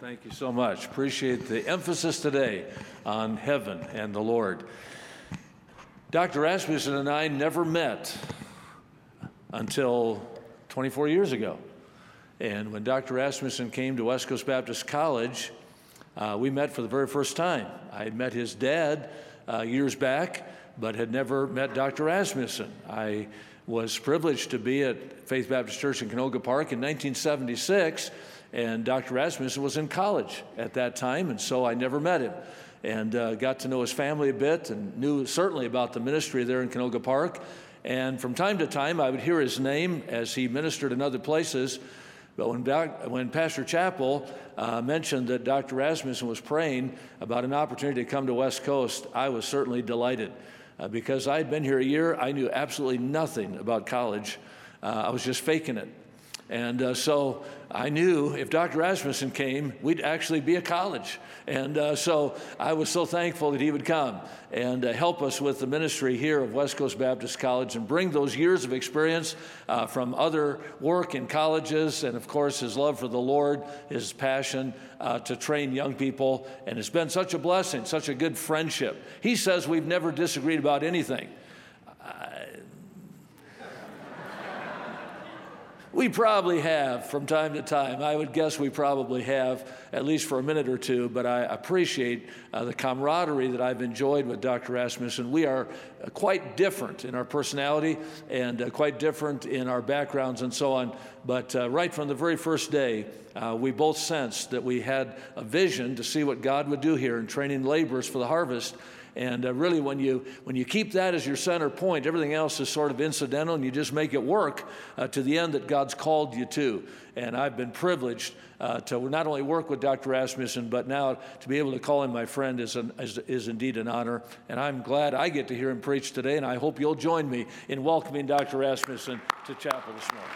Thank you so much. Appreciate the emphasis today on heaven and the Lord. Dr. Rasmussen and I never met until 24 years ago. And when Dr. Rasmussen came to West Coast Baptist College, uh, we met for the very first time. I had met his dad uh, years back, but had never met Dr. Rasmussen. I was privileged to be at Faith Baptist Church in Canoga Park in 1976, and Dr. Rasmussen was in college at that time, and so I never met him. And uh, got to know his family a bit and knew certainly about the ministry there in Canoga Park. And from time to time, I would hear his name as he ministered in other places. But when, doc, when Pastor Chappell uh, mentioned that Dr. Rasmussen was praying about an opportunity to come to West Coast, I was certainly delighted uh, because I had been here a year. I knew absolutely nothing about college. Uh, I was just faking it. And uh, so I knew if Dr. Rasmussen came, we'd actually be a college. And uh, so I was so thankful that he would come and uh, help us with the ministry here of West Coast Baptist College and bring those years of experience uh, from other work in colleges and, of course, his love for the Lord, his passion uh, to train young people. And it's been such a blessing, such a good friendship. He says we've never disagreed about anything. We probably have from time to time. I would guess we probably have, at least for a minute or two, but I appreciate uh, the camaraderie that I've enjoyed with Dr. Rasmussen. We are uh, quite different in our personality and uh, quite different in our backgrounds and so on. But uh, right from the very first day, uh, we both sensed that we had a vision to see what God would do here in training laborers for the harvest. And uh, really, when you, when you keep that as your center point, everything else is sort of incidental and you just make it work uh, to the end that God's called you to. And I've been privileged uh, to not only work with Dr. Rasmussen, but now to be able to call him my friend is, an, is, is indeed an honor. And I'm glad I get to hear him preach today. And I hope you'll join me in welcoming Dr. Rasmussen to chapel this morning.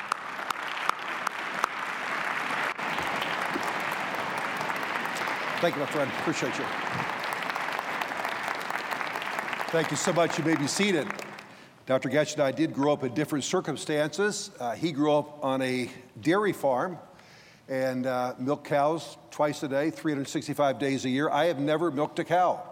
Thank you, my friend. Appreciate you. Thank you so much. You may be seated. Dr. Goetsch and I did grow up in different circumstances. Uh, he grew up on a dairy farm and uh, milked cows twice a day, 365 days a year. I have never milked a cow.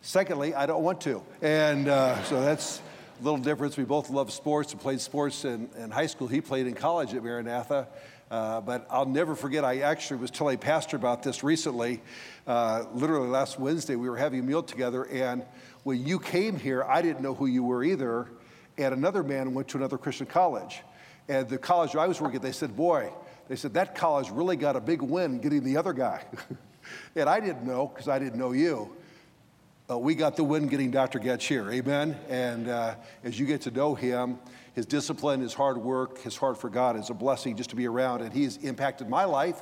Secondly, I don't want to. And uh, so that's a little difference. We both love sports and played sports in, in high school. He played in college at Maranatha. Uh, but I'll never forget, I actually was telling a Pastor about this recently. Uh, literally last Wednesday, we were having a meal together, and when you came here, I didn't know who you were either. And another man went to another Christian college. And the college I was working at, they said, Boy, they said, that college really got a big win getting the other guy. and I didn't know because I didn't know you. Uh, we got the win getting Dr. Goetsch here, amen? And uh, as you get to know him, his discipline, his hard work, his heart for God is a blessing just to be around. And he's impacted my life.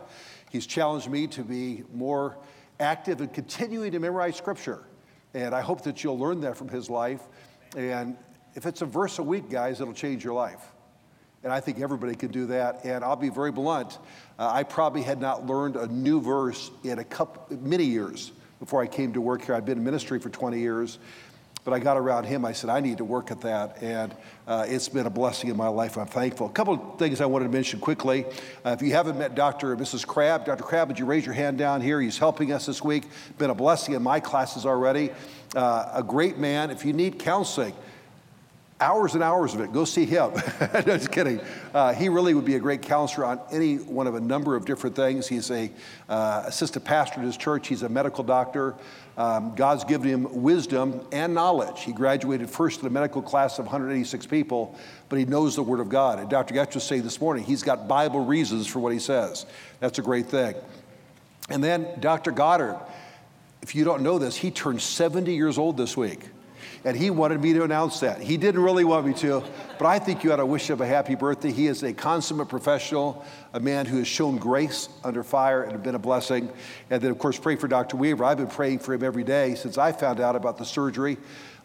He's challenged me to be more active in continuing to memorize scripture. And I hope that you'll learn that from his life. And if it's a verse a week, guys, it'll change your life. And I think everybody can do that. And I'll be very blunt. Uh, I probably had not learned a new verse in a couple, many years before I came to work here. I've been in ministry for 20 years. But I got around him. I said, I need to work at that. And uh, it's been a blessing in my life. I'm thankful. A couple of things I wanted to mention quickly. Uh, if you haven't met Dr. and Mrs. Crabb, Dr. Crabb, would you raise your hand down here? He's helping us this week. Been a blessing in my classes already. Uh, a great man. If you need counseling, hours and hours of it. Go see him. no, just kidding. Uh, he really would be a great counselor on any one of a number of different things. He's a uh, assistant pastor at his church. He's a medical doctor. Um, God's given him wisdom and knowledge. He graduated first in a medical class of 186 people, but he knows the Word of God. And Dr. Goetsch was saying this morning, he's got Bible reasons for what he says. That's a great thing. And then Dr. Goddard, if you don't know this, he turned 70 years old this week and he wanted me to announce that. He didn't really want me to, but I think you ought to wish him a happy birthday. He is a consummate professional, a man who has shown grace under fire and been a blessing. And then, of course, pray for Dr. Weaver. I've been praying for him every day since I found out about the surgery,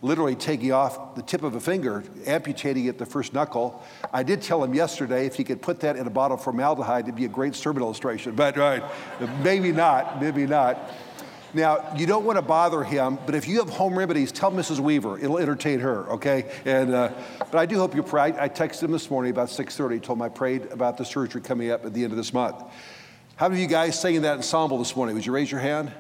literally taking off the tip of a finger, amputating at the first knuckle. I did tell him yesterday if he could put that in a bottle of formaldehyde, it'd be a great sermon illustration. But right, maybe not, maybe not. Now, you don't want to bother him, but if you have home remedies, tell Mrs. Weaver. It'll entertain her, okay? And, uh, but I do hope you pray. I, I texted him this morning about 6.30, told him I prayed about the surgery coming up at the end of this month. How many of you guys sang in that ensemble this morning? Would you raise your hand?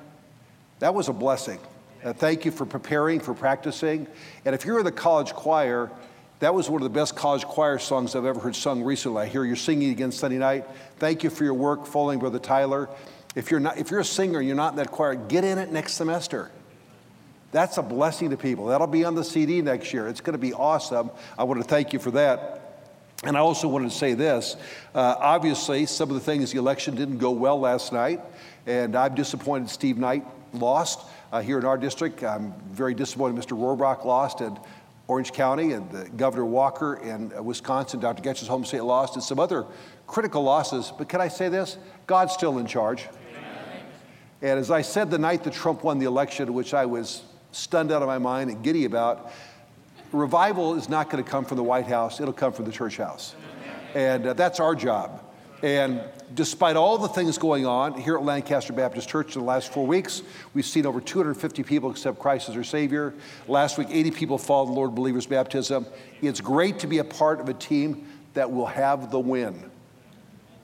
That was a blessing. Uh, thank you for preparing, for practicing. And if you're in the college choir, that was one of the best college choir songs I've ever heard sung recently. I hear you're singing again Sunday night. Thank you for your work following Brother Tyler. If you're, not, if you're a singer you're not in that choir, get in it next semester. That's a blessing to people. That'll be on the CD next year. It's going to be awesome. I want to thank you for that. And I also wanted to say this. Uh, obviously, some of the things, the election didn't go well last night, and I'm disappointed Steve Knight lost uh, here in our district. I'm very disappointed Mr. Rohrabacher lost in Orange County and the Governor Walker in uh, Wisconsin, Dr. Goetsch's home state lost, and some other critical losses. But can I say this? God's still in charge. And as I said the night that Trump won the election, which I was stunned out of my mind and giddy about, revival is not going to come from the White House, it'll come from the church house. And uh, that's our job. And despite all the things going on here at Lancaster Baptist Church in the last four weeks, we've seen over 250 people accept Christ as their Savior. Last week, 80 people followed the Lord Believers Baptism. It's great to be a part of a team that will have the win.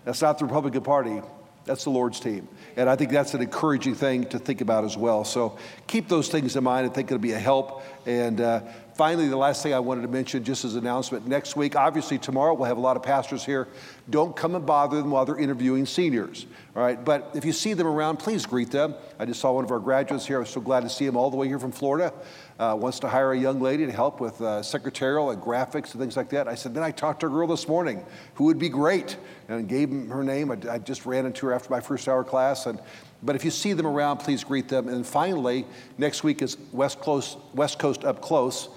That's not the Republican Party, that's the Lord's team. And I think that's an encouraging thing to think about as well. So keep those things in mind. I think it'll be a help. And uh, finally, the last thing I wanted to mention, just as an announcement next week, obviously, tomorrow we'll have a lot of pastors here. Don't come and bother them while they're interviewing seniors. All right. But if you see them around, please greet them. I just saw one of our graduates here. I was so glad to see him all the way here from Florida. Uh, wants to hire a young lady to help with uh, secretarial and graphics and things like that. I said, then I talked to a girl this morning who would be great and gave her name. I, I just ran into her after my first hour class. And, but if you see them around, please greet them. And finally, next week is West, West Coast Up Close,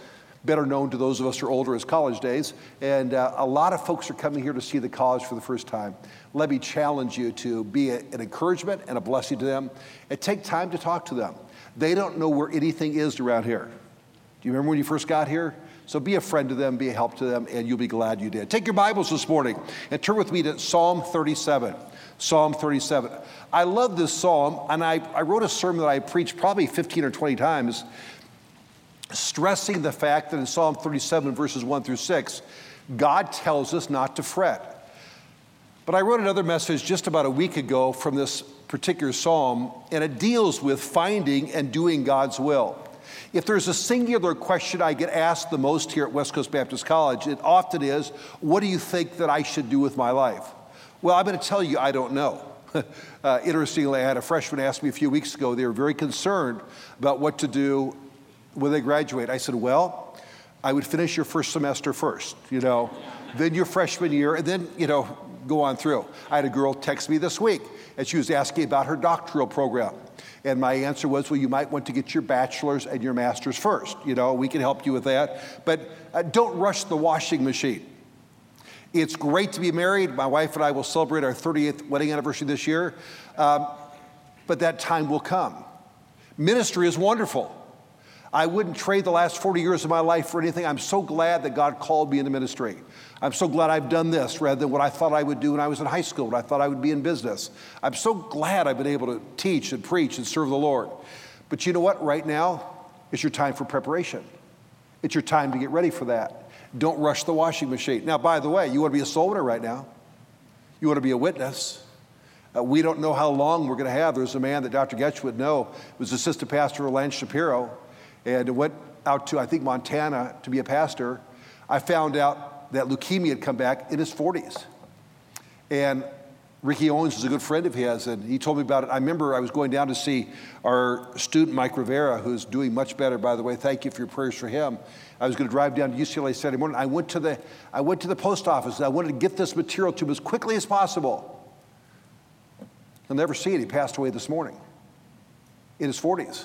better known to those of us who are older as college days. And uh, a lot of folks are coming here to see the college for the first time. Let me challenge you to be a, an encouragement and a blessing to them and take time to talk to them. They don't know where anything is around here. Do you remember when you first got here? So be a friend to them, be a help to them, and you'll be glad you did. Take your Bibles this morning and turn with me to Psalm 37. Psalm 37. I love this psalm, and I, I wrote a sermon that I preached probably 15 or 20 times, stressing the fact that in Psalm 37, verses 1 through 6, God tells us not to fret. But I wrote another message just about a week ago from this particular psalm, and it deals with finding and doing God's will. If there's a singular question I get asked the most here at West Coast Baptist College, it often is, What do you think that I should do with my life? Well, I'm going to tell you, I don't know. uh, interestingly, I had a freshman ask me a few weeks ago, they were very concerned about what to do when they graduate. I said, Well, I would finish your first semester first, you know, then your freshman year, and then, you know, go on through. I had a girl text me this week, and she was asking about her doctoral program. And my answer was, well, you might want to get your bachelor's and your master's first. You know, we can help you with that. But uh, don't rush the washing machine. It's great to be married. My wife and I will celebrate our 30th wedding anniversary this year. Um, but that time will come. Ministry is wonderful. I wouldn't trade the last 40 years of my life for anything. I'm so glad that God called me into ministry. I'm so glad I've done this rather than what I thought I would do when I was in high school, what I thought I would be in business. I'm so glad I've been able to teach and preach and serve the Lord. But you know what? Right now it's your time for preparation. It's your time to get ready for that. Don't rush the washing machine. Now, by the way, you want to be a soul winner right now. You want to be a witness. Uh, we don't know how long we're going to have. There's a man that Dr. Goetsch would know, was assistant pastor of Lance Shapiro, and went out to, I think, Montana to be a pastor. I found out that leukemia had come back in his 40s. And Ricky Owens is a good friend of his, and he told me about it. I remember I was going down to see our student, Mike Rivera, who's doing much better, by the way. Thank you for your prayers for him. I was going to drive down to UCLA Saturday morning. I went to the, I went to the post office. I wanted to get this material to him as quickly as possible. He'll never see it. He passed away this morning in his 40s.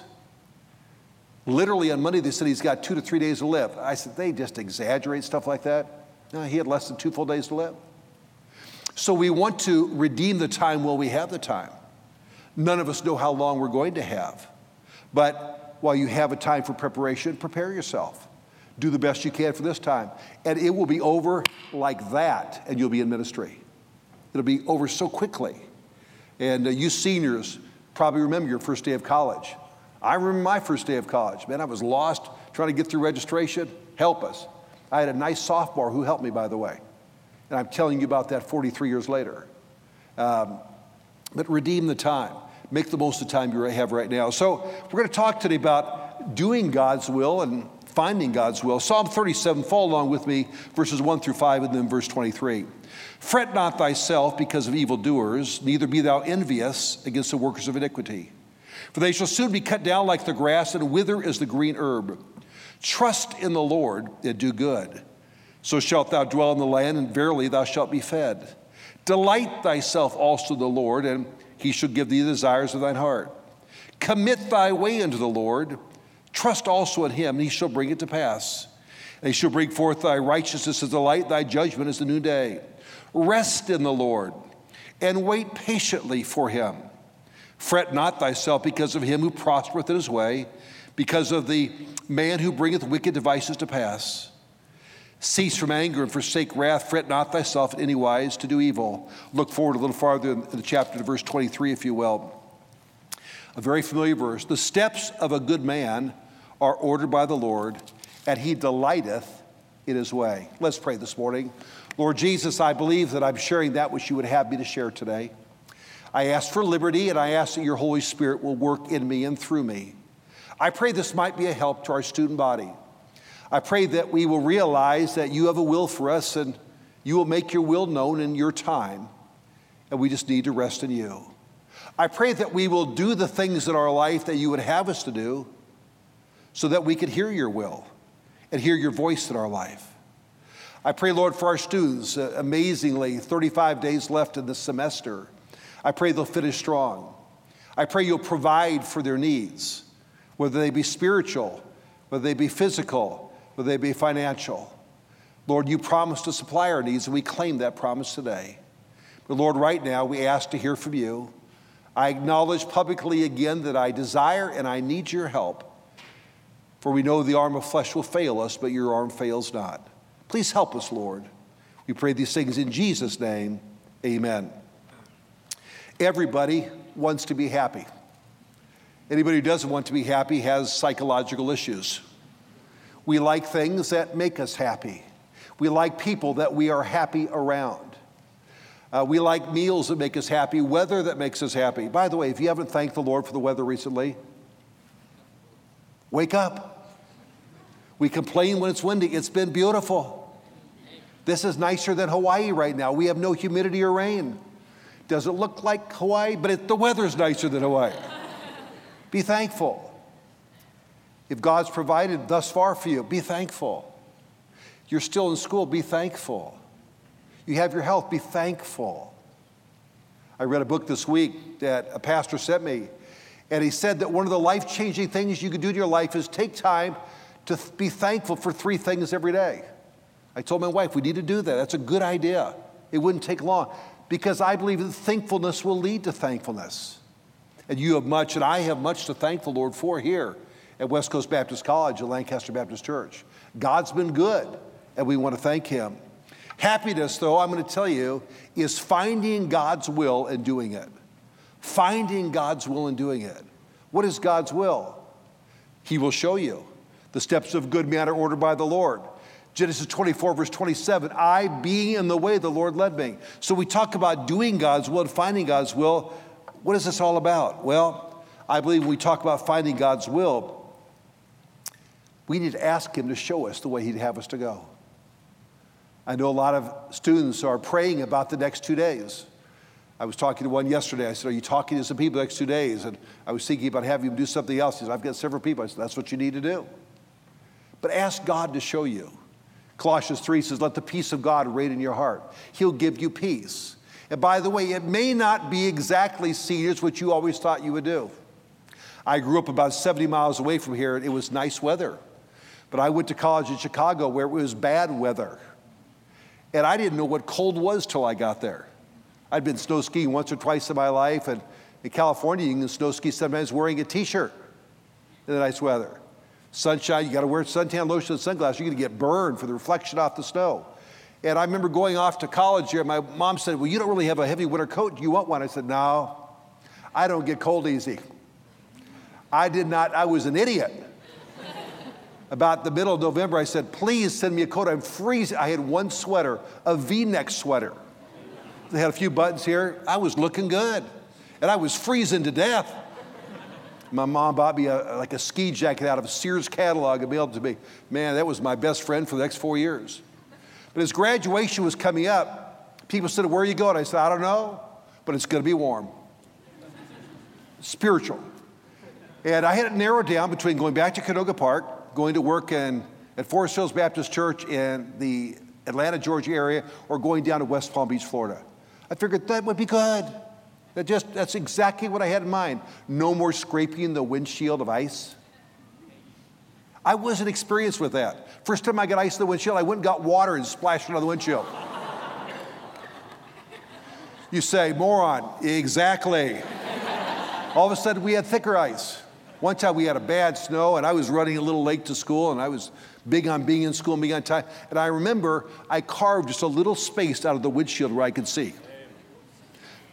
Literally on Monday, they said he's got two to three days to live. I said, they just exaggerate stuff like that. No, he had less than two full days to live. So we want to redeem the time while we have the time. None of us know how long we're going to have. But while you have a time for preparation, prepare yourself. Do the best you can for this time. And it will be over like that, and you'll be in ministry. It'll be over so quickly. And uh, you seniors probably remember your first day of college. I remember my first day of college. Man, I was lost trying to get through registration. Help us. I had a nice sophomore who helped me, by the way. And I'm telling you about that 43 years later. Um, but redeem the time. Make the most of the time you have right now. So, we're going to talk today about doing God's will and finding God's will. Psalm 37, follow along with me, verses 1 through 5, and then verse 23. Fret not thyself because of evildoers, neither be thou envious against the workers of iniquity. For they shall soon be cut down like the grass and wither as the green herb. Trust in the Lord and do good. So shalt thou dwell in the land, and verily thou shalt be fed. Delight thyself also in the Lord, and he shall give thee the desires of thine heart. Commit thy way unto the Lord. Trust also in him, and he shall bring it to pass. And he shall bring forth thy righteousness as the light, thy judgment as the noonday. Rest in the Lord, and wait patiently for him. Fret not thyself because of him who prospereth in his way, because of the man who bringeth wicked devices to pass. Cease from anger and forsake wrath. Fret not thyself in any wise to do evil. Look forward a little farther in the chapter to verse 23, if you will. A very familiar verse. The steps of a good man are ordered by the Lord, and he delighteth in his way. Let's pray this morning. Lord Jesus, I believe that I'm sharing that which you would have me to share today. I ask for liberty, and I ask that your Holy Spirit will work in me and through me. I pray this might be a help to our student body. I pray that we will realize that you have a will for us and you will make your will known in your time, and we just need to rest in you. I pray that we will do the things in our life that you would have us to do so that we could hear your will and hear your voice in our life. I pray, Lord, for our students, uh, amazingly, 35 days left in the semester. I pray they'll finish strong. I pray you'll provide for their needs, whether they be spiritual, whether they be physical, whether they be financial. Lord, you promised to supply our needs, and we claim that promise today. But Lord, right now, we ask to hear from you. I acknowledge publicly again that I desire and I need your help. For we know the arm of flesh will fail us, but your arm fails not. Please help us, Lord. We pray these things in Jesus' name. Amen. Everybody wants to be happy. Anybody who doesn't want to be happy has psychological issues. We like things that make us happy. We like people that we are happy around. Uh, we like meals that make us happy, weather that makes us happy. By the way, if you haven't thanked the Lord for the weather recently, wake up. We complain when it's windy. It's been beautiful. This is nicer than Hawaii right now. We have no humidity or rain. Doesn't look like Hawaii, but it, the weather's nicer than Hawaii. Be thankful. If God's provided thus far for you, be thankful. You're still in school, be thankful. You have your health, be thankful. I read a book this week that a pastor sent me, and he said that one of the life changing things you can do to your life is take time to th- be thankful for three things every day. I told my wife, we need to do that. That's a good idea. It wouldn't take long because I believe that thankfulness will lead to thankfulness. And you have much, and I have much to thank the Lord for here at West Coast Baptist College at Lancaster Baptist Church. God's been good, and we want to thank Him. Happiness, though, I'm going to tell you, is finding God's will and doing it. Finding God's will and doing it. What is God's will? He will show you. The steps of good man are ordered by the Lord. Genesis 24, verse 27, I being in the way the Lord led me. So we talk about doing God's will and finding God's will. What is this all about? Well, I believe when we talk about finding God's will, we need to ask Him to show us the way He'd have us to go. I know a lot of students are praying about the next two days. I was talking to one yesterday. I said, Are you talking to some people the next two days? And I was thinking about having him do something else. He said, I've got several people. I said, That's what you need to do. But ask God to show you. Colossians 3 says, Let the peace of God reign in your heart. He'll give you peace. And by the way, it may not be exactly as what you always thought you would do. I grew up about 70 miles away from here, and it was nice weather. But I went to college in Chicago where it was bad weather. And I didn't know what cold was till I got there. I'd been snow skiing once or twice in my life, and in California, you can snow ski sometimes wearing a t shirt in the nice weather. Sunshine, you got to wear suntan lotion and sunglasses. You're to get burned for the reflection off the snow. And I remember going off to college here. My mom said, Well, you don't really have a heavy winter coat. Do you want one? I said, No, I don't get cold easy. I did not, I was an idiot. About the middle of November, I said, Please send me a coat. I'm freezing. I had one sweater, a v neck sweater. They had a few buttons here. I was looking good. And I was freezing to death. My mom bought me a, like a ski jacket out of a Sears catalog and able to be, man, that was my best friend for the next four years. But as graduation was coming up, people said, Where are you going? I said, I don't know, but it's going to be warm. Spiritual. And I had it narrowed down between going back to Canoga Park, going to work in, at Forest Hills Baptist Church in the Atlanta, Georgia area, or going down to West Palm Beach, Florida. I figured that would be good. That just, that's exactly what I had in mind. No more scraping the windshield of ice. I wasn't experienced with that. First time I got ice in the windshield, I went and got water and splashed it on the windshield. you say, moron. Exactly. All of a sudden, we had thicker ice. One time we had a bad snow, and I was running a little late to school, and I was big on being in school and being on time. And I remember I carved just a little space out of the windshield where I could see.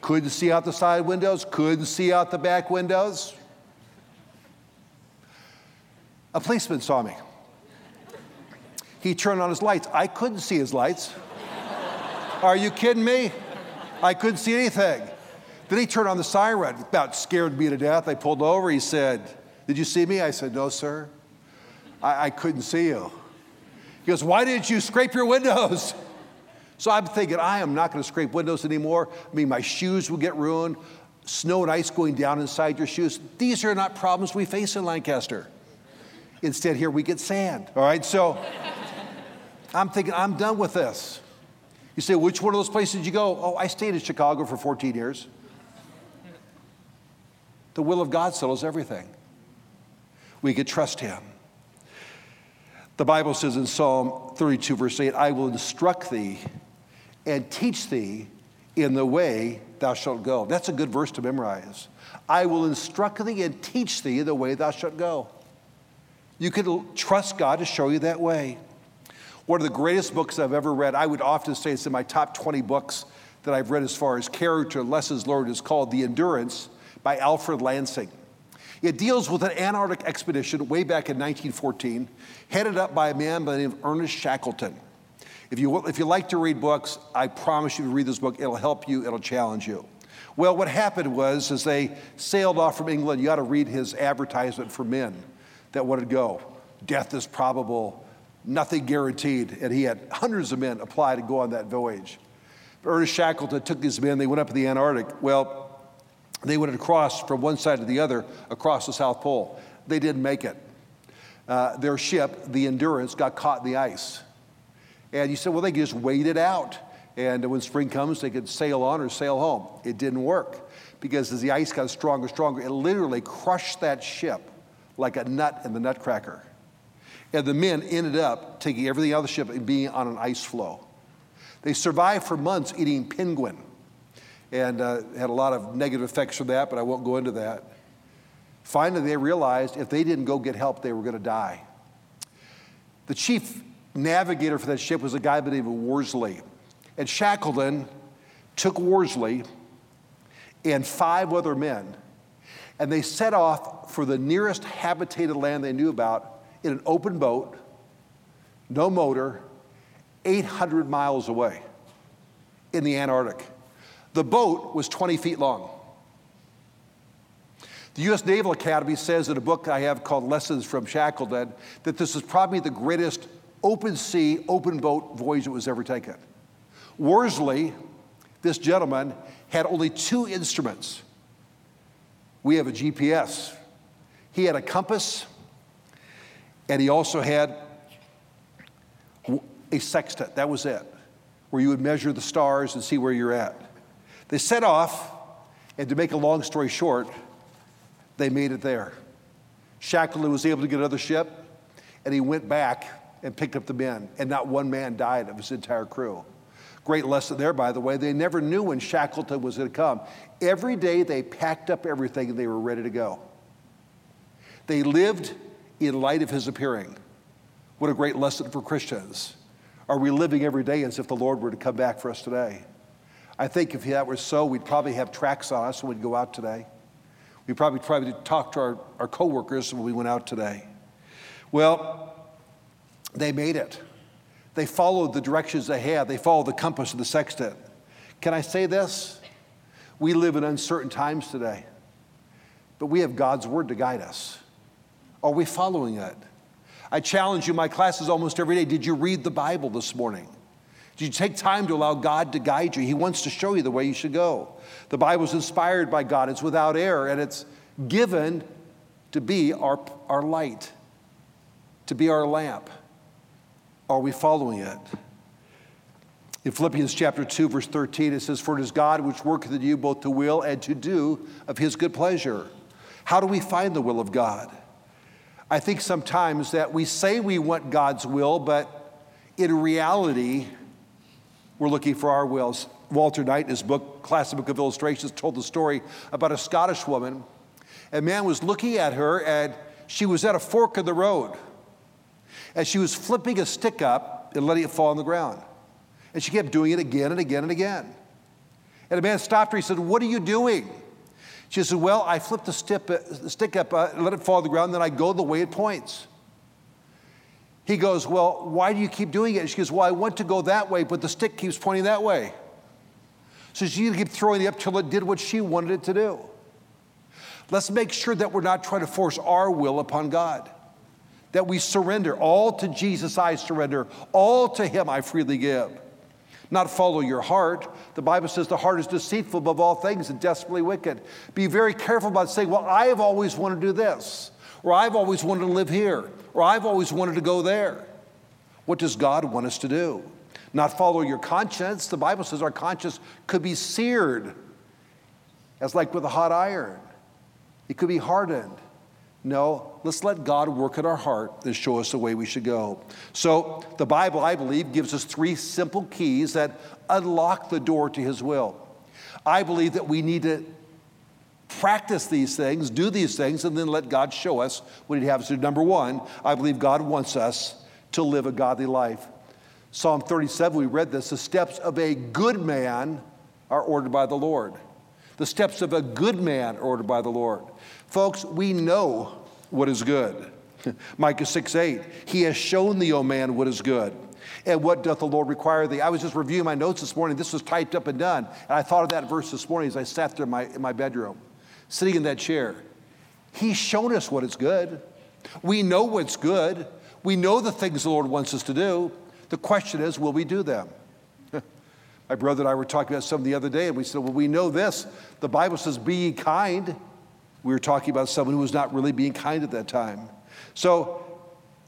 Couldn't see out the side windows, couldn't see out the back windows. A policeman saw me. He turned on his lights. I couldn't see his lights. Are you kidding me? I couldn't see anything. Then he turned on the siren, about scared me to death. I pulled over. He said, Did you see me? I said, No, sir. I, I couldn't see you. He goes, Why didn't you scrape your windows? So I'm thinking, I am not going to scrape windows anymore. I mean, my shoes will get ruined, snow and ice going down inside your shoes. These are not problems we face in Lancaster. Instead, here we get sand. All right, so I'm thinking, I'm done with this. You say, which one of those places did you go? Oh, I stayed in Chicago for 14 years. The will of God settles everything. We could trust Him. The Bible says in Psalm 32, verse 8, I will instruct thee and teach thee in the way thou shalt go. That's a good verse to memorize. I will instruct thee and teach thee the way thou shalt go. You can trust God to show you that way. One of the greatest books I've ever read, I would often say it's in my top 20 books that I've read as far as character lessons learned, is called The Endurance by Alfred Lansing. It deals with an Antarctic expedition way back in 1914, headed up by a man by the name of Ernest Shackleton. If you, if you like to read books, I promise you to read this book. It'll help you, it'll challenge you. Well, what happened was, as they sailed off from England, you got to read his advertisement for men that wanted to go. Death is probable, nothing guaranteed. And he had hundreds of men apply to go on that voyage. Ernest Shackleton took these men, they went up to the Antarctic. Well, they went across from one side to the other across the South Pole. They didn't make it. Uh, their ship, the Endurance, got caught in the ice. And you said, well, they could just wait it out. And when spring comes, they could sail on or sail home. It didn't work because as the ice got stronger and stronger, it literally crushed that ship like a nut in the nutcracker. And the men ended up taking everything out of the ship and being on an ice floe. They survived for months eating penguin and uh, had a lot of negative effects from that, but I won't go into that. Finally, they realized if they didn't go get help, they were going to die. The chief navigator for that ship was a guy by the name of Worsley. And Shackleton took Worsley and five other men, and they set off for the nearest habitated land they knew about in an open boat, no motor, 800 miles away in the Antarctic. The boat was 20 feet long. The U.S. Naval Academy says in a book I have called Lessons from Shackleton that this is probably the greatest open sea, open boat voyage that was ever taken. Worsley, this gentleman, had only two instruments. We have a GPS. He had a compass, and he also had a sextant. That was it, where you would measure the stars and see where you're at. They set off, and to make a long story short, they made it there. Shackleton was able to get another ship, and he went back and picked up the men, and not one man died of his entire crew. Great lesson there, by the way. They never knew when Shackleton was going to come. Every day they packed up everything and they were ready to go. They lived in light of his appearing. What a great lesson for Christians. Are we living every day as if the Lord were to come back for us today? I think if that were so, we'd probably have tracts on us when we'd go out today. We'd probably try to talk to our, our coworkers when we went out today. Well, they made it. They followed the directions they had, they followed the compass of the sextant. Can I say this? We live in uncertain times today, but we have God's word to guide us. Are we following it? I challenge you, my classes almost every day. Did you read the Bible this morning? Did you take time to allow God to guide you? He wants to show you the way you should go. The Bible is inspired by God, it's without error, and it's given to be our, our light, to be our lamp. Are we following it? In Philippians chapter 2, verse 13, it says, For it is God which worketh in you both to will and to do of his good pleasure. How do we find the will of God? I think sometimes that we say we want God's will, but in reality, we're looking for our wills. Walter Knight, in his book, Classic Book of Illustrations, told the story about a Scottish woman. A man was looking at her, and she was at a fork in the road. And she was flipping a stick up and letting it fall on the ground. And she kept doing it again and again and again. And a man stopped her. He said, What are you doing? She said, Well, I flip the stick, up, uh, let it fall on the ground, then I go the way it points. He goes, Well, why do you keep doing it? She goes, Well, I want to go that way, but the stick keeps pointing that way. So she kept throwing it up till it did what she wanted it to do. Let's make sure that we're not trying to force our will upon God that we surrender. All to Jesus I surrender, all to Him I freely give. Not follow your heart. The Bible says the heart is deceitful above all things and desperately wicked. Be very careful about saying, Well, I have always wanted to do this, or I've always wanted to live here, or I've always wanted to go there. What does God want us to do? Not follow your conscience. The Bible says our conscience could be seared, as like with a hot iron, it could be hardened. No, let's let God work in our heart and show us the way we should go. So, the Bible, I believe, gives us three simple keys that unlock the door to His will. I believe that we need to practice these things, do these things, and then let God show us what He has to do. Number one, I believe God wants us to live a godly life. Psalm 37, we read this the steps of a good man are ordered by the Lord. The steps of a good man are ordered by the Lord. Folks, we know what is good. Micah 6 8, He has shown thee, O man, what is good. And what doth the Lord require thee? I was just reviewing my notes this morning. This was typed up and done. And I thought of that verse this morning as I sat there in my, in my bedroom, sitting in that chair. He's shown us what is good. We know what's good. We know the things the Lord wants us to do. The question is, will we do them? my brother and I were talking about some the other day, and we said, Well, we know this. The Bible says, Be ye kind we were talking about someone who was not really being kind at that time. So,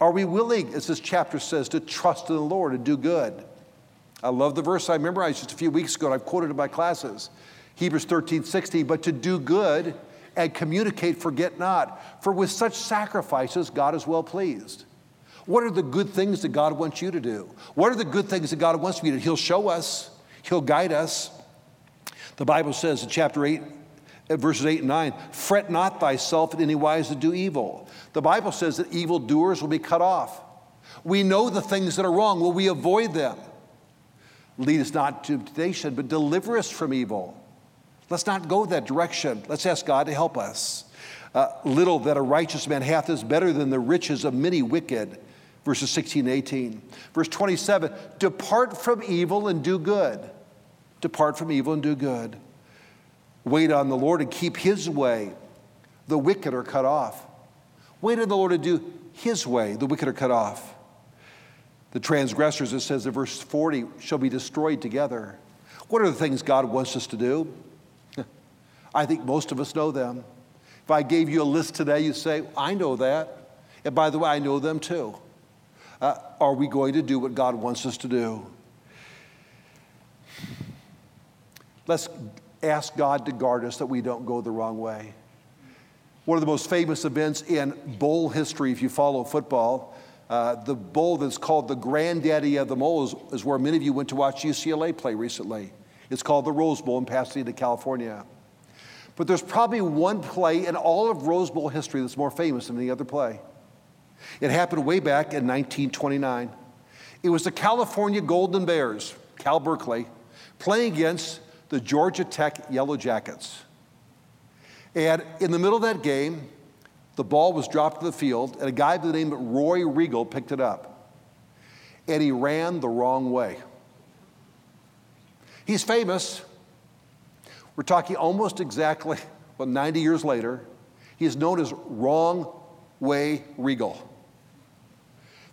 are we willing, as this chapter says, to trust in the Lord and do good? I love the verse I memorized just a few weeks ago, and I've quoted in my classes Hebrews 13, 16. But to do good and communicate, forget not. For with such sacrifices, God is well pleased. What are the good things that God wants you to do? What are the good things that God wants you to do? He'll show us, He'll guide us. The Bible says in chapter 8, verses 8 and 9 fret not thyself in any wise to do evil. The bible says that evildoers will be cut off. We know the things that are wrong. Will we avoid them? Lead us not to temptation but deliver us from evil. Let's not go that direction. Let's ask god to help us. Uh, little that a righteous man hath is better than the riches of many wicked. Verses 16 and 18 verse 27 depart from evil and do good. Depart from evil and do good Wait on the Lord and keep his way. The wicked are cut off. Wait on the Lord to do his way. The wicked are cut off. The transgressors, it says in verse 40, shall be destroyed together. What are the things God wants us to do? I think most of us know them. If I gave you a list today, you'd say, I know that. And by the way, I know them too. Uh, are we going to do what God wants us to do? Let's ask God to guard us that we don't go the wrong way. One of the most famous events in bowl history, if you follow football, uh, the bowl that's called the granddaddy of them all is, is where many of you went to watch UCLA play recently. It's called the Rose Bowl in Pasadena, California. But there's probably one play in all of Rose Bowl history that's more famous than any other play. It happened way back in 1929. It was the California Golden Bears, Cal Berkeley, playing against the Georgia Tech Yellow Jackets. And in the middle of that game, the ball was dropped to the field, and a guy by the name of Roy Regal picked it up. And he ran the wrong way. He's famous. We're talking almost exactly, well, 90 years later. He is known as Wrong Way Regal.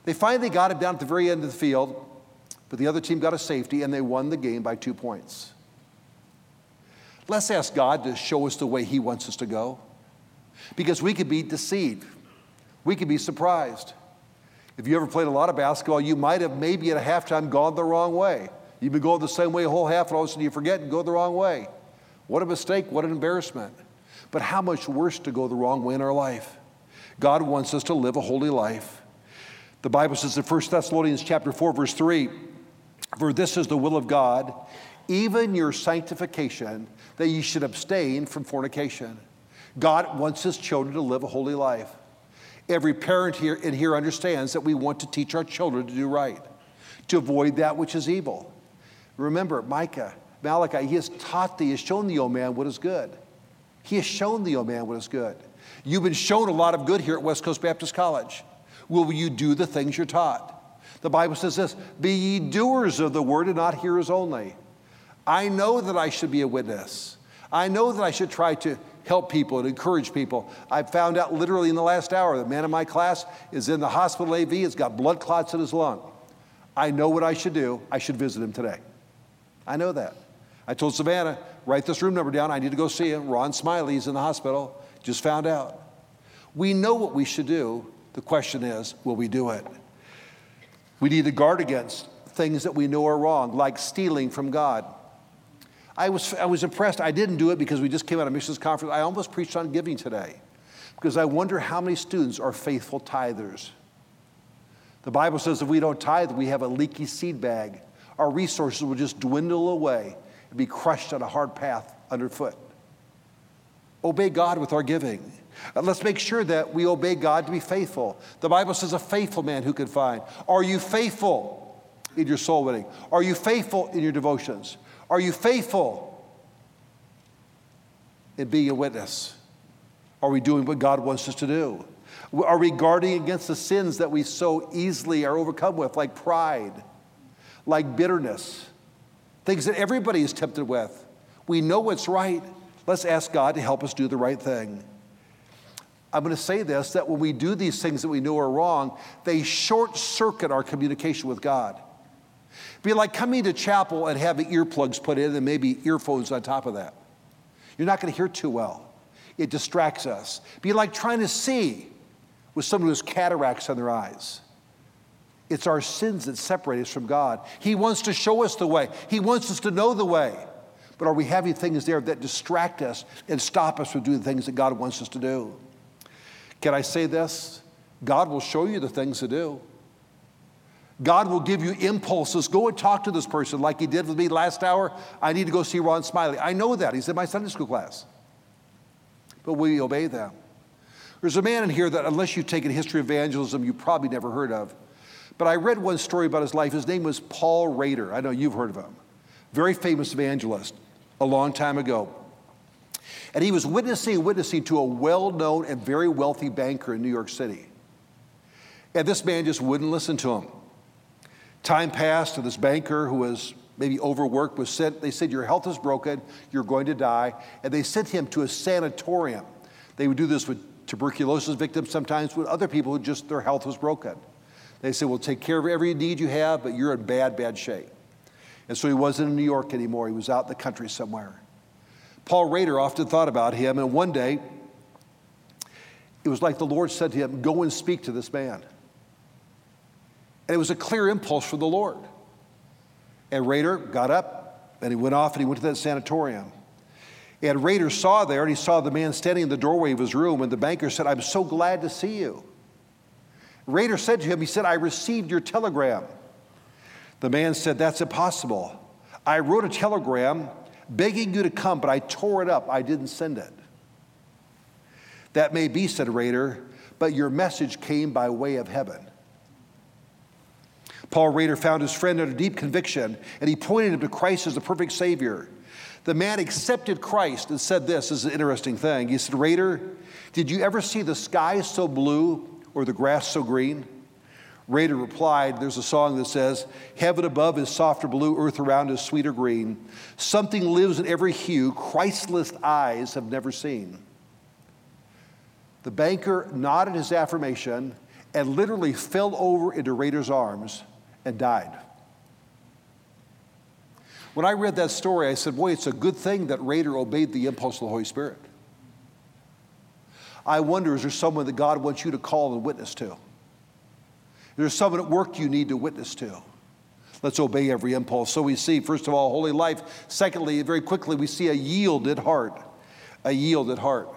They finally got him down at the very end of the field, but the other team got a safety and they won the game by two points. Let's ask God to show us the way He wants us to go because we could be deceived, we could be surprised. If you ever played a lot of basketball, you might have maybe at a halftime gone the wrong way. You've been going the same way a whole half, and all of a sudden you forget and go the wrong way. What a mistake, what an embarrassment. But how much worse to go the wrong way in our life? God wants us to live a holy life. The Bible says in 1 Thessalonians chapter 4, verse 3, For this is the will of God, even your sanctification, that ye should abstain from fornication. God wants his children to live a holy life. Every parent here in here understands that we want to teach our children to do right, to avoid that which is evil. Remember, Micah, Malachi, he has taught thee, he has shown the old man what is good. He has shown the old man what is good. You've been shown a lot of good here at West Coast Baptist College. Will you do the things you're taught? The Bible says this Be ye doers of the word and not hearers only. I know that I should be a witness. I know that I should try to help people and encourage people. I found out literally in the last hour that the man in my class is in the hospital AV, has got blood clots in his lung. I know what I should do. I should visit him today. I know that. I told Savannah, write this room number down. I need to go see him. Ron Smiley's in the hospital. Just found out. We know what we should do. The question is, will we do it? We need to guard against things that we know are wrong, like stealing from God. I was, I was impressed. I didn't do it because we just came out of missions conference. I almost preached on giving today because I wonder how many students are faithful tithers. The Bible says if we don't tithe, we have a leaky seed bag. Our resources will just dwindle away and be crushed on a hard path underfoot. Obey God with our giving. Uh, let's make sure that we obey God to be faithful. The Bible says, a faithful man who can find. Are you faithful in your soul winning? Are you faithful in your devotions? Are you faithful in being a witness? Are we doing what God wants us to do? Are we guarding against the sins that we so easily are overcome with, like pride, like bitterness, things that everybody is tempted with? We know what's right. Let's ask God to help us do the right thing. I'm going to say this that when we do these things that we know are wrong, they short circuit our communication with God. Be like coming to chapel and having earplugs put in and maybe earphones on top of that. You're not going to hear too well. It distracts us. Be like trying to see with someone who has cataracts on their eyes. It's our sins that separate us from God. He wants to show us the way, He wants us to know the way. But are we having things there that distract us and stop us from doing the things that God wants us to do? Can I say this? God will show you the things to do. God will give you impulses. Go and talk to this person like he did with me last hour. I need to go see Ron Smiley. I know that. He's in my Sunday school class. But you obey them? There's a man in here that, unless you've taken history of evangelism, you probably never heard of. But I read one story about his life. His name was Paul Rader. I know you've heard of him. Very famous evangelist a long time ago. And he was witnessing witnessing to a well known and very wealthy banker in New York City. And this man just wouldn't listen to him. Time passed, and this banker who was maybe overworked was sent. They said, Your health is broken, you're going to die. And they sent him to a sanatorium. They would do this with tuberculosis victims, sometimes with other people who just their health was broken. They said, We'll take care of every need you have, but you're in bad, bad shape. And so he wasn't in New York anymore, he was out in the country somewhere. Paul Rader often thought about him, and one day, it was like the Lord said to him, Go and speak to this man. And it was a clear impulse from the Lord. And Rader got up and he went off and he went to that sanatorium. And Rader saw there and he saw the man standing in the doorway of his room, and the banker said, I'm so glad to see you. Rader said to him, He said, I received your telegram. The man said, That's impossible. I wrote a telegram begging you to come, but I tore it up. I didn't send it. That may be, said Rader, but your message came by way of heaven. Paul Rader found his friend under deep conviction, and he pointed him to Christ as the perfect Savior. The man accepted Christ and said this, this is an interesting thing. He said, Rader, did you ever see the sky so blue or the grass so green? Rader replied, There's a song that says, Heaven above is softer blue, earth around is sweeter green. Something lives in every hue Christless eyes have never seen. The banker nodded his affirmation and literally fell over into Rader's arms and died. When I read that story, I said, Boy, it's a good thing that Rader obeyed the impulse of the Holy Spirit. I wonder, is there someone that God wants you to call and witness to? There's someone at work you need to witness to. Let's obey every impulse. So we see, first of all, holy life. Secondly, very quickly, we see a yielded heart. A yielded heart.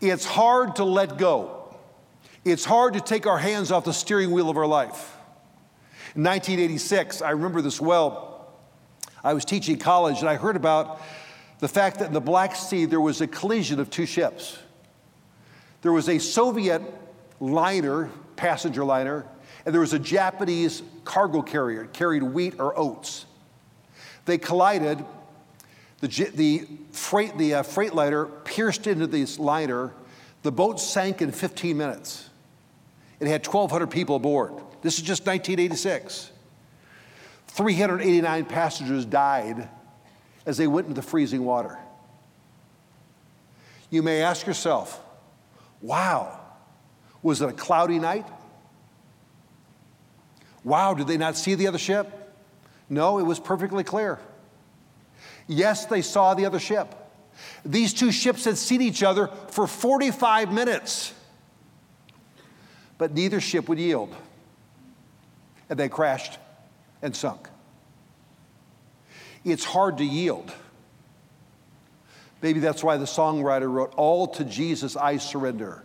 It's hard to let go. It's hard to take our hands off the steering wheel of our life. In 1986, I remember this well. I was teaching college and I heard about the fact that in the Black Sea there was a collision of two ships. There was a Soviet liner passenger liner, and there was a Japanese cargo carrier, carried wheat or oats. They collided. The, the, freight, the uh, freight liner pierced into this liner. The boat sank in 15 minutes. It had 1,200 people aboard. This is just 1986. 389 passengers died as they went into the freezing water. You may ask yourself, wow, was it a cloudy night? Wow, did they not see the other ship? No, it was perfectly clear. Yes, they saw the other ship. These two ships had seen each other for 45 minutes, but neither ship would yield. And they crashed and sunk. It's hard to yield. Maybe that's why the songwriter wrote, All to Jesus I surrender.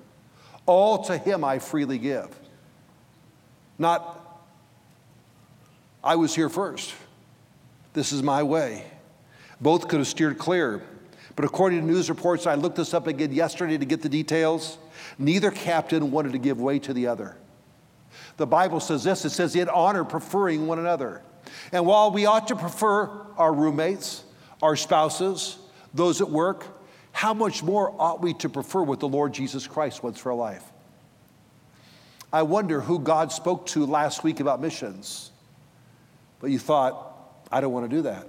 All to him I freely give. Not, I was here first. This is my way. Both could have steered clear. But according to news reports, I looked this up again yesterday to get the details. Neither captain wanted to give way to the other. The Bible says this it says, in honor, preferring one another. And while we ought to prefer our roommates, our spouses, those at work, how much more ought we to prefer what the Lord Jesus Christ wants for our life? I wonder who God spoke to last week about missions, but you thought, I don't want to do that.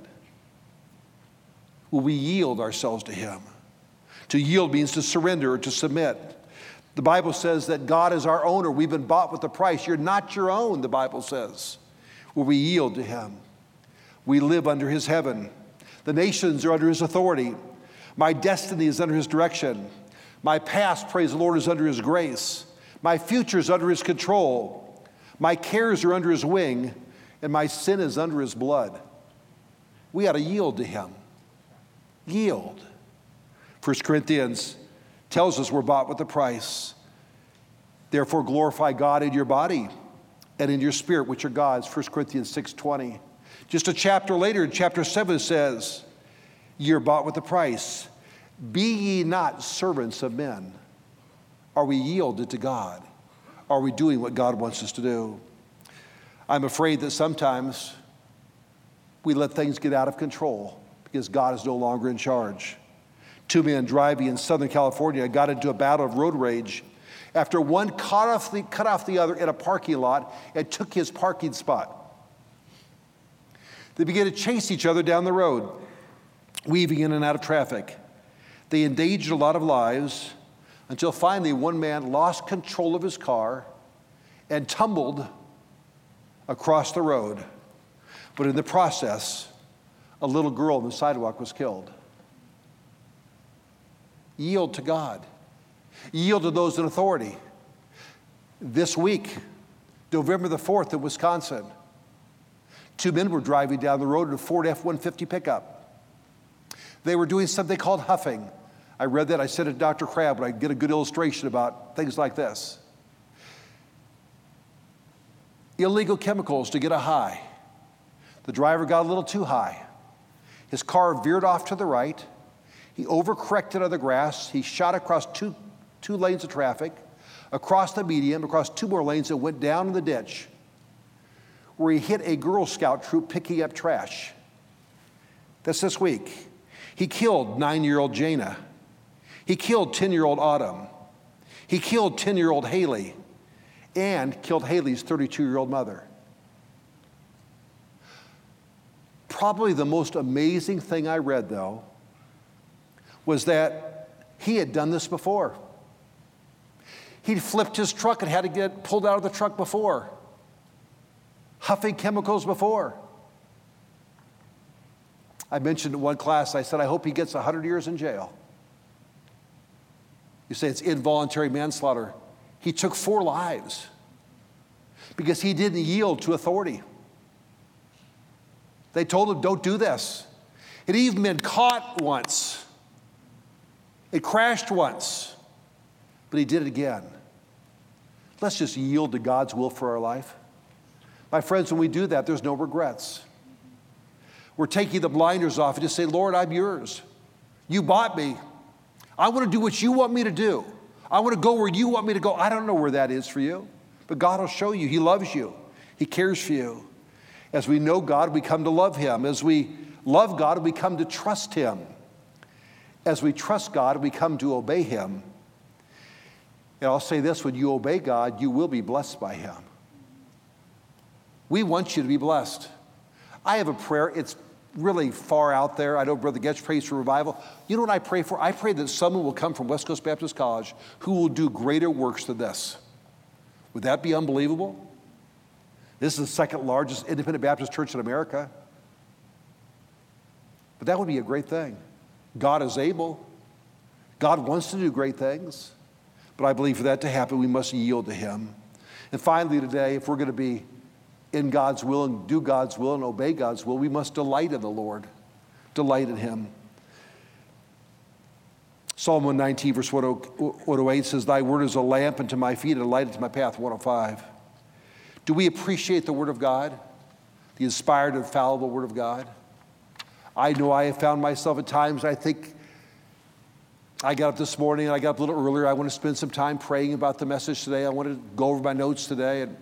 Will we yield ourselves to Him? To yield means to surrender or to submit. The Bible says that God is our owner. We've been bought with a price. You're not your own, the Bible says. Will we yield to Him? We live under His heaven. The nations are under His authority. My destiny is under his direction. My past, praise the Lord, is under his grace. My future is under his control. My cares are under his wing, and my sin is under his blood. We ought to yield to him. Yield. 1 Corinthians tells us we're bought with a price. Therefore, glorify God in your body and in your spirit, which are God's. 1 Corinthians 6:20. Just a chapter later, chapter 7 says, You're bought with a price. Be ye not servants of men. Are we yielded to God? Are we doing what God wants us to do? I'm afraid that sometimes we let things get out of control because God is no longer in charge. Two men driving in Southern California got into a battle of road rage after one cut off the, cut off the other in a parking lot and took his parking spot. They began to chase each other down the road, weaving in and out of traffic. They endangered a lot of lives until finally one man lost control of his car and tumbled across the road. But in the process, a little girl on the sidewalk was killed. Yield to God, yield to those in authority. This week, November the 4th in Wisconsin, two men were driving down the road in a Ford F 150 pickup. They were doing something called huffing. I read that. I said it to Dr. Crabb, but I get a good illustration about things like this. Illegal chemicals to get a high. The driver got a little too high. His car veered off to the right. He overcorrected on the grass. He shot across two, two lanes of traffic, across the median, across two more lanes, and went down in the ditch where he hit a Girl Scout troop picking up trash. That's this week. He killed nine year old Jana. He killed 10 year old Autumn. He killed 10 year old Haley. and killed Haley's 32 year old mother. Probably the most amazing thing I read, though, was that he had done this before. He'd flipped his truck and had to get pulled out of the truck before, huffing chemicals before. I mentioned in one class, I said, I hope he gets 100 years in jail. You say it's involuntary manslaughter. He took four lives because he didn't yield to authority. They told him, don't do this. It even been caught once. It crashed once, but he did it again. Let's just yield to God's will for our life. My friends, when we do that, there's no regrets. We're taking the blinders off and just say, Lord, I'm yours. You bought me. I want to do what you want me to do. I want to go where you want me to go. I don't know where that is for you, but God will show you. He loves you, He cares for you. As we know God, we come to love Him. As we love God, we come to trust Him. As we trust God, we come to obey Him. And I'll say this when you obey God, you will be blessed by Him. We want you to be blessed. I have a prayer, it's really far out there. I know Brother Goetsch prays for revival. You know what I pray for? I pray that someone will come from West Coast Baptist College who will do greater works than this. Would that be unbelievable? This is the second largest independent Baptist church in America. But that would be a great thing. God is able. God wants to do great things. But I believe for that to happen, we must yield to Him. And finally, today, if we're going to be in God's will and do God's will and obey God's will, we must delight in the Lord, delight in Him. Psalm 119, verse 108 says, Thy word is a lamp unto my feet and a light unto my path. 105. Do we appreciate the Word of God, the inspired, infallible Word of God? I know I have found myself at times, I think I got up this morning and I got up a little earlier. I want to spend some time praying about the message today. I want to go over my notes today. And,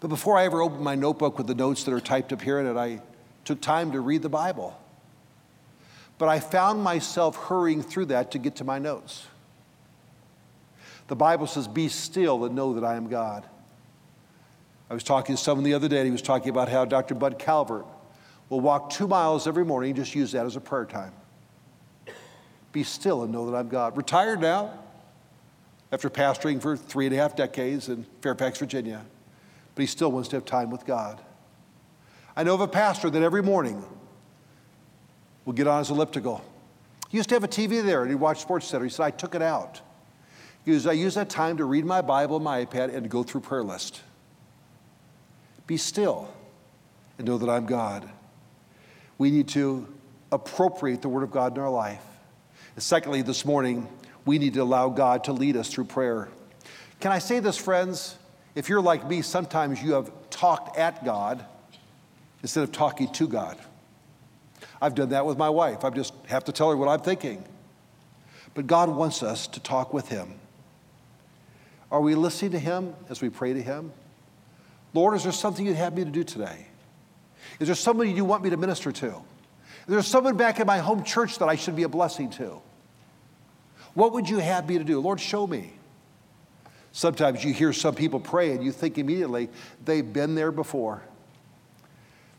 but before I ever opened my notebook with the notes that are typed up here in it, I took time to read the Bible. But I found myself hurrying through that to get to my notes. The Bible says, Be still and know that I am God. I was talking to someone the other day, and he was talking about how Dr. Bud Calvert will walk two miles every morning just use that as a prayer time. Be still and know that I'm God. Retired now, after pastoring for three and a half decades in Fairfax, Virginia, but he still wants to have time with God. I know of a pastor that every morning will get on his elliptical. He used to have a TV there and he'd watch Sports Center. He said, I took it out. He goes, I use that time to read my Bible, my iPad, and to go through prayer list. Be still and know that I'm God. We need to appropriate the Word of God in our life. And secondly, this morning, we need to allow God to lead us through prayer. Can I say this, friends? If you're like me, sometimes you have talked at God instead of talking to God. I've done that with my wife. I just have to tell her what I'm thinking. But God wants us to talk with Him. Are we listening to Him as we pray to Him? Lord, is there something you'd have me to do today? Is there somebody you want me to minister to? Is there someone back in my home church that I should be a blessing to? What would you have me to do? Lord, show me. Sometimes you hear some people pray and you think immediately they've been there before.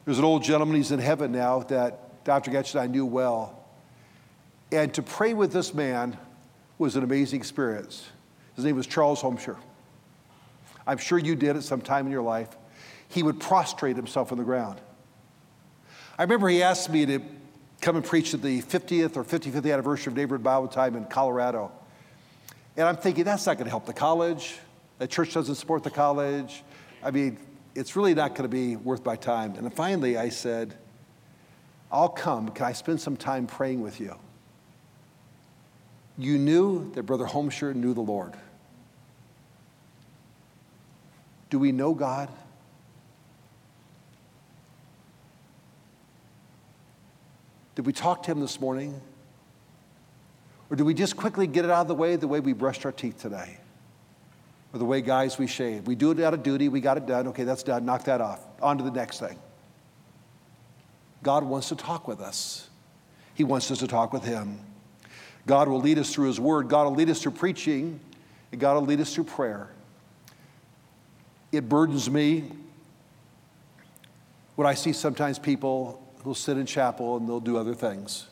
There's an old gentleman, he's in heaven now, that Dr. Goetsch and I knew well. And to pray with this man was an amazing experience. His name was Charles Homshire. I'm sure you did at some time in your life. He would prostrate himself on the ground. I remember he asked me to come and preach at the 50th or 55th anniversary of Neighborhood Bible Time in Colorado. And I'm thinking, that's not going to help the college. The church doesn't support the college. I mean, it's really not going to be worth my time. And finally, I said, I'll come. Can I spend some time praying with you? You knew that Brother Homshire knew the Lord. Do we know God? Did we talk to him this morning? Or do we just quickly get it out of the way the way we brushed our teeth today? Or the way, guys, we shave? We do it out of duty, we got it done, okay, that's done, knock that off. On to the next thing. God wants to talk with us, He wants us to talk with Him. God will lead us through His Word, God will lead us through preaching, and God will lead us through prayer. It burdens me when I see sometimes people who'll sit in chapel and they'll do other things.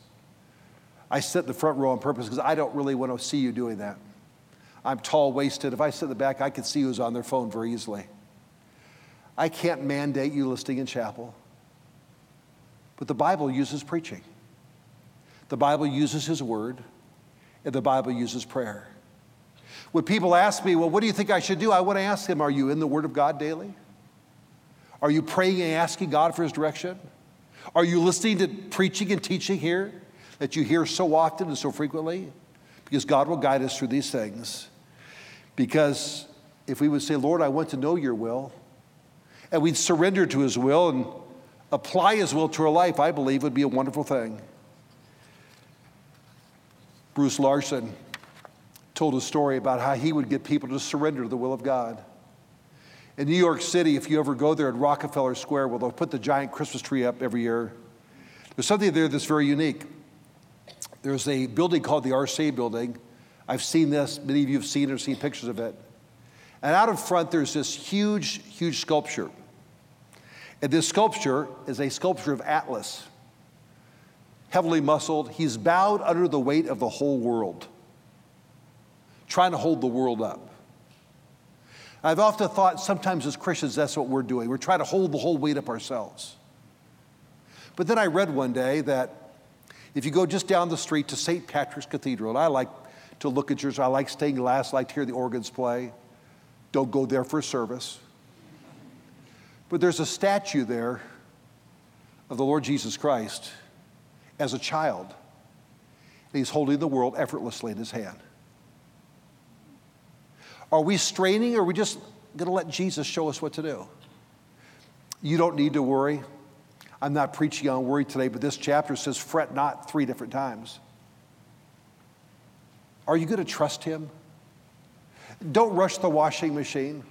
I sit in the front row on purpose because I don't really want to see you doing that. I'm tall waisted. If I sit in the back, I can see who's on their phone very easily. I can't mandate you listening in chapel. But the Bible uses preaching, the Bible uses His Word, and the Bible uses prayer. When people ask me, well, what do you think I should do? I want to ask them, are you in the Word of God daily? Are you praying and asking God for His direction? Are you listening to preaching and teaching here that you hear so often and so frequently? Because God will guide us through these things. Because if we would say, Lord, I want to know your will, and we'd surrender to his will and apply his will to our life, I believe would be a wonderful thing. Bruce Larson told a story about how he would get people to surrender to the will of God. In New York City, if you ever go there at Rockefeller Square, where they'll put the giant Christmas tree up every year, there's something there that's very unique. There's a building called the RCA building. I've seen this, many of you have seen or seen pictures of it. And out in front, there's this huge, huge sculpture. And this sculpture is a sculpture of Atlas, heavily muscled. He's bowed under the weight of the whole world, trying to hold the world up. I've often thought sometimes as Christians, that's what we're doing. We're trying to hold the whole weight up ourselves. But then I read one day that if you go just down the street to St. Patrick's Cathedral, and I like to look at yours, I like staying last, I like to hear the organs play. Don't go there for service. But there's a statue there of the Lord Jesus Christ as a child. And he's holding the world effortlessly in his hand. Are we straining or are we just going to let Jesus show us what to do? You don't need to worry. I'm not preaching on worry today, but this chapter says, fret not three different times. Are you going to trust him? Don't rush the washing machine.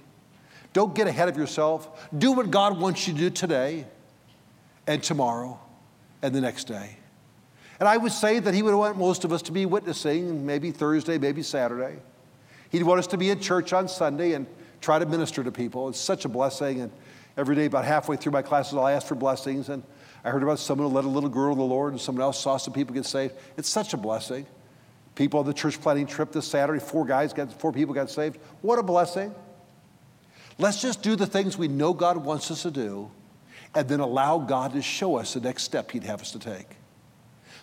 Don't get ahead of yourself. Do what God wants you to do today and tomorrow and the next day. And I would say that He would want most of us to be witnessing, maybe Thursday, maybe Saturday. He'd want us to be in church on Sunday and try to minister to people. It's such a blessing. And every day, about halfway through my classes, I'll ask for blessings. And I heard about someone who led a little girl to the Lord, and someone else saw some people get saved. It's such a blessing. People on the church planting trip this Saturday, four guys got, four people got saved. What a blessing. Let's just do the things we know God wants us to do and then allow God to show us the next step He'd have us to take.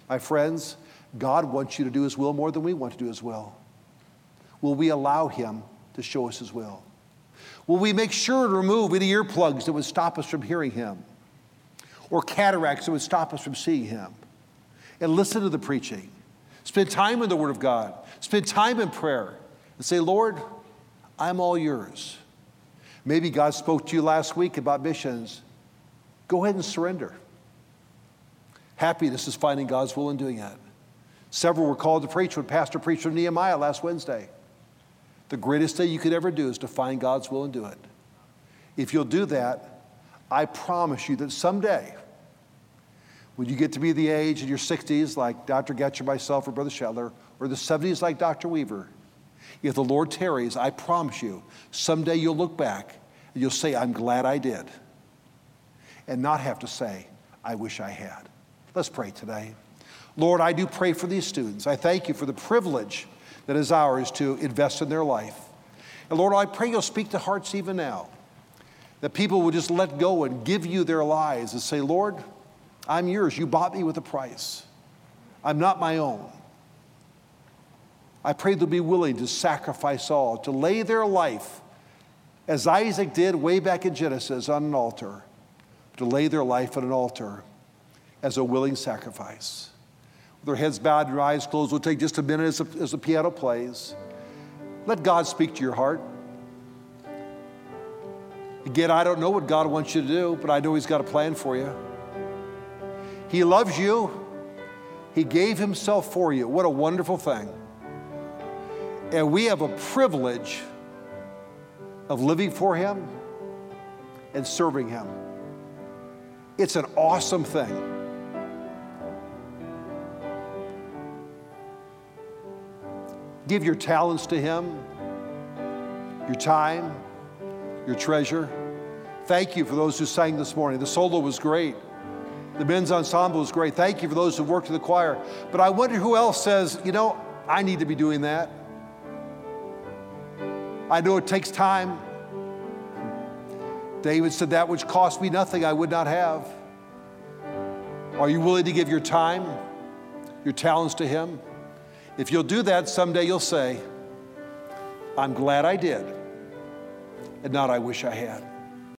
My friends, God wants you to do His will more than we want to do His will. Will we allow Him to show us His will? Will we make sure to remove any earplugs that would stop us from hearing Him? Or cataracts that would stop us from seeing Him? And listen to the preaching. Spend time in the Word of God. Spend time in prayer. And say, Lord, I'm all yours. Maybe God spoke to you last week about missions. Go ahead and surrender. Happiness is finding God's will and doing it. Several were called to preach when Pastor preached from Nehemiah last Wednesday. The greatest thing you could ever do is to find God's will and do it. If you'll do that, I promise you that someday, when you get to be the age in your 60s, like Dr. Getcher, myself, or Brother Shetler, or the 70s, like Dr. Weaver, if the Lord tarries, I promise you, someday you'll look back and you'll say, I'm glad I did. And not have to say, I wish I had. Let's pray today. Lord, I do pray for these students. I thank you for the privilege that is ours to invest in their life. And Lord, I pray you'll speak to hearts even now, that people will just let go and give you their lives and say, Lord, I'm yours. You bought me with a price. I'm not my own. I pray they'll be willing to sacrifice all, to lay their life, as Isaac did way back in Genesis, on an altar, to lay their life on an altar as a willing sacrifice their heads bowed their eyes closed. We'll take just a minute as, as the piano plays. Let God speak to your heart. Again, I don't know what God wants you to do, but I know He's got a plan for you. He loves you. He gave Himself for you. What a wonderful thing. And we have a privilege of living for Him and serving Him. It's an awesome thing. Give your talents to Him, your time. your treasure. Thank you for those who sang this morning. The solo was great. The men's ensemble was great. Thank you for those who worked in the choir. But I wonder who else says, you know, I need to be doing that. I know it takes time. David said, That which cost me nothing, I would not have. Are you willing to give your time, your talents to Him? If you'll do that, someday you'll say, I'm glad I did, and not I wish I had.